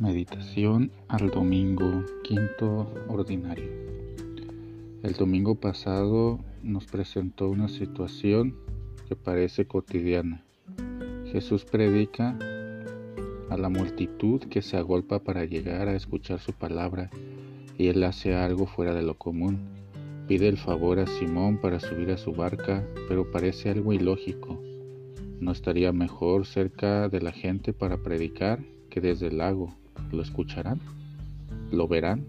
Meditación al domingo quinto ordinario. El domingo pasado nos presentó una situación que parece cotidiana. Jesús predica a la multitud que se agolpa para llegar a escuchar su palabra y él hace algo fuera de lo común. Pide el favor a Simón para subir a su barca, pero parece algo ilógico. ¿No estaría mejor cerca de la gente para predicar que desde el lago? ¿Lo escucharán? ¿Lo verán?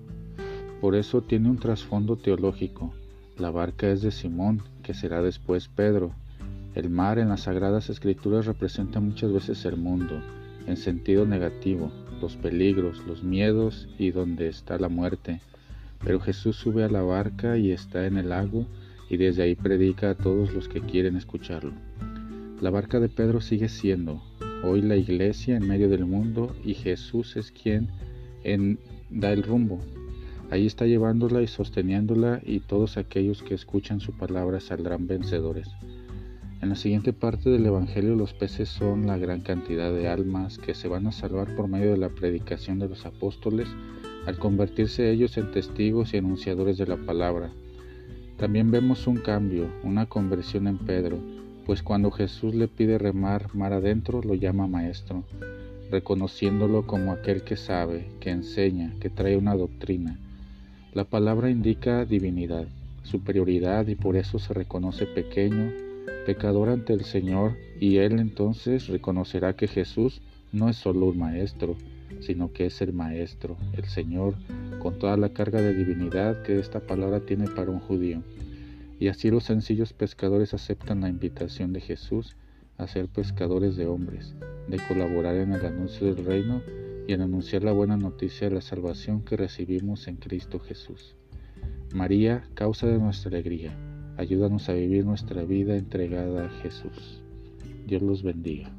Por eso tiene un trasfondo teológico. La barca es de Simón, que será después Pedro. El mar en las sagradas escrituras representa muchas veces el mundo, en sentido negativo, los peligros, los miedos y donde está la muerte. Pero Jesús sube a la barca y está en el lago y desde ahí predica a todos los que quieren escucharlo. La barca de Pedro sigue siendo, hoy la iglesia en medio del mundo y Jesús es quien da el rumbo. Ahí está llevándola y sosteniéndola y todos aquellos que escuchan su palabra saldrán vencedores. En la siguiente parte del Evangelio los peces son la gran cantidad de almas que se van a salvar por medio de la predicación de los apóstoles al convertirse ellos en testigos y anunciadores de la palabra. También vemos un cambio, una conversión en Pedro, pues cuando Jesús le pide remar mar adentro, lo llama maestro, reconociéndolo como aquel que sabe, que enseña, que trae una doctrina. La palabra indica divinidad, superioridad y por eso se reconoce pequeño, pecador ante el Señor y él entonces reconocerá que Jesús no es solo un maestro, sino que es el Maestro, el Señor, con toda la carga de divinidad que esta palabra tiene para un judío. Y así los sencillos pescadores aceptan la invitación de Jesús a ser pescadores de hombres, de colaborar en el anuncio del reino y en anunciar la buena noticia de la salvación que recibimos en Cristo Jesús. María, causa de nuestra alegría, ayúdanos a vivir nuestra vida entregada a Jesús. Dios los bendiga.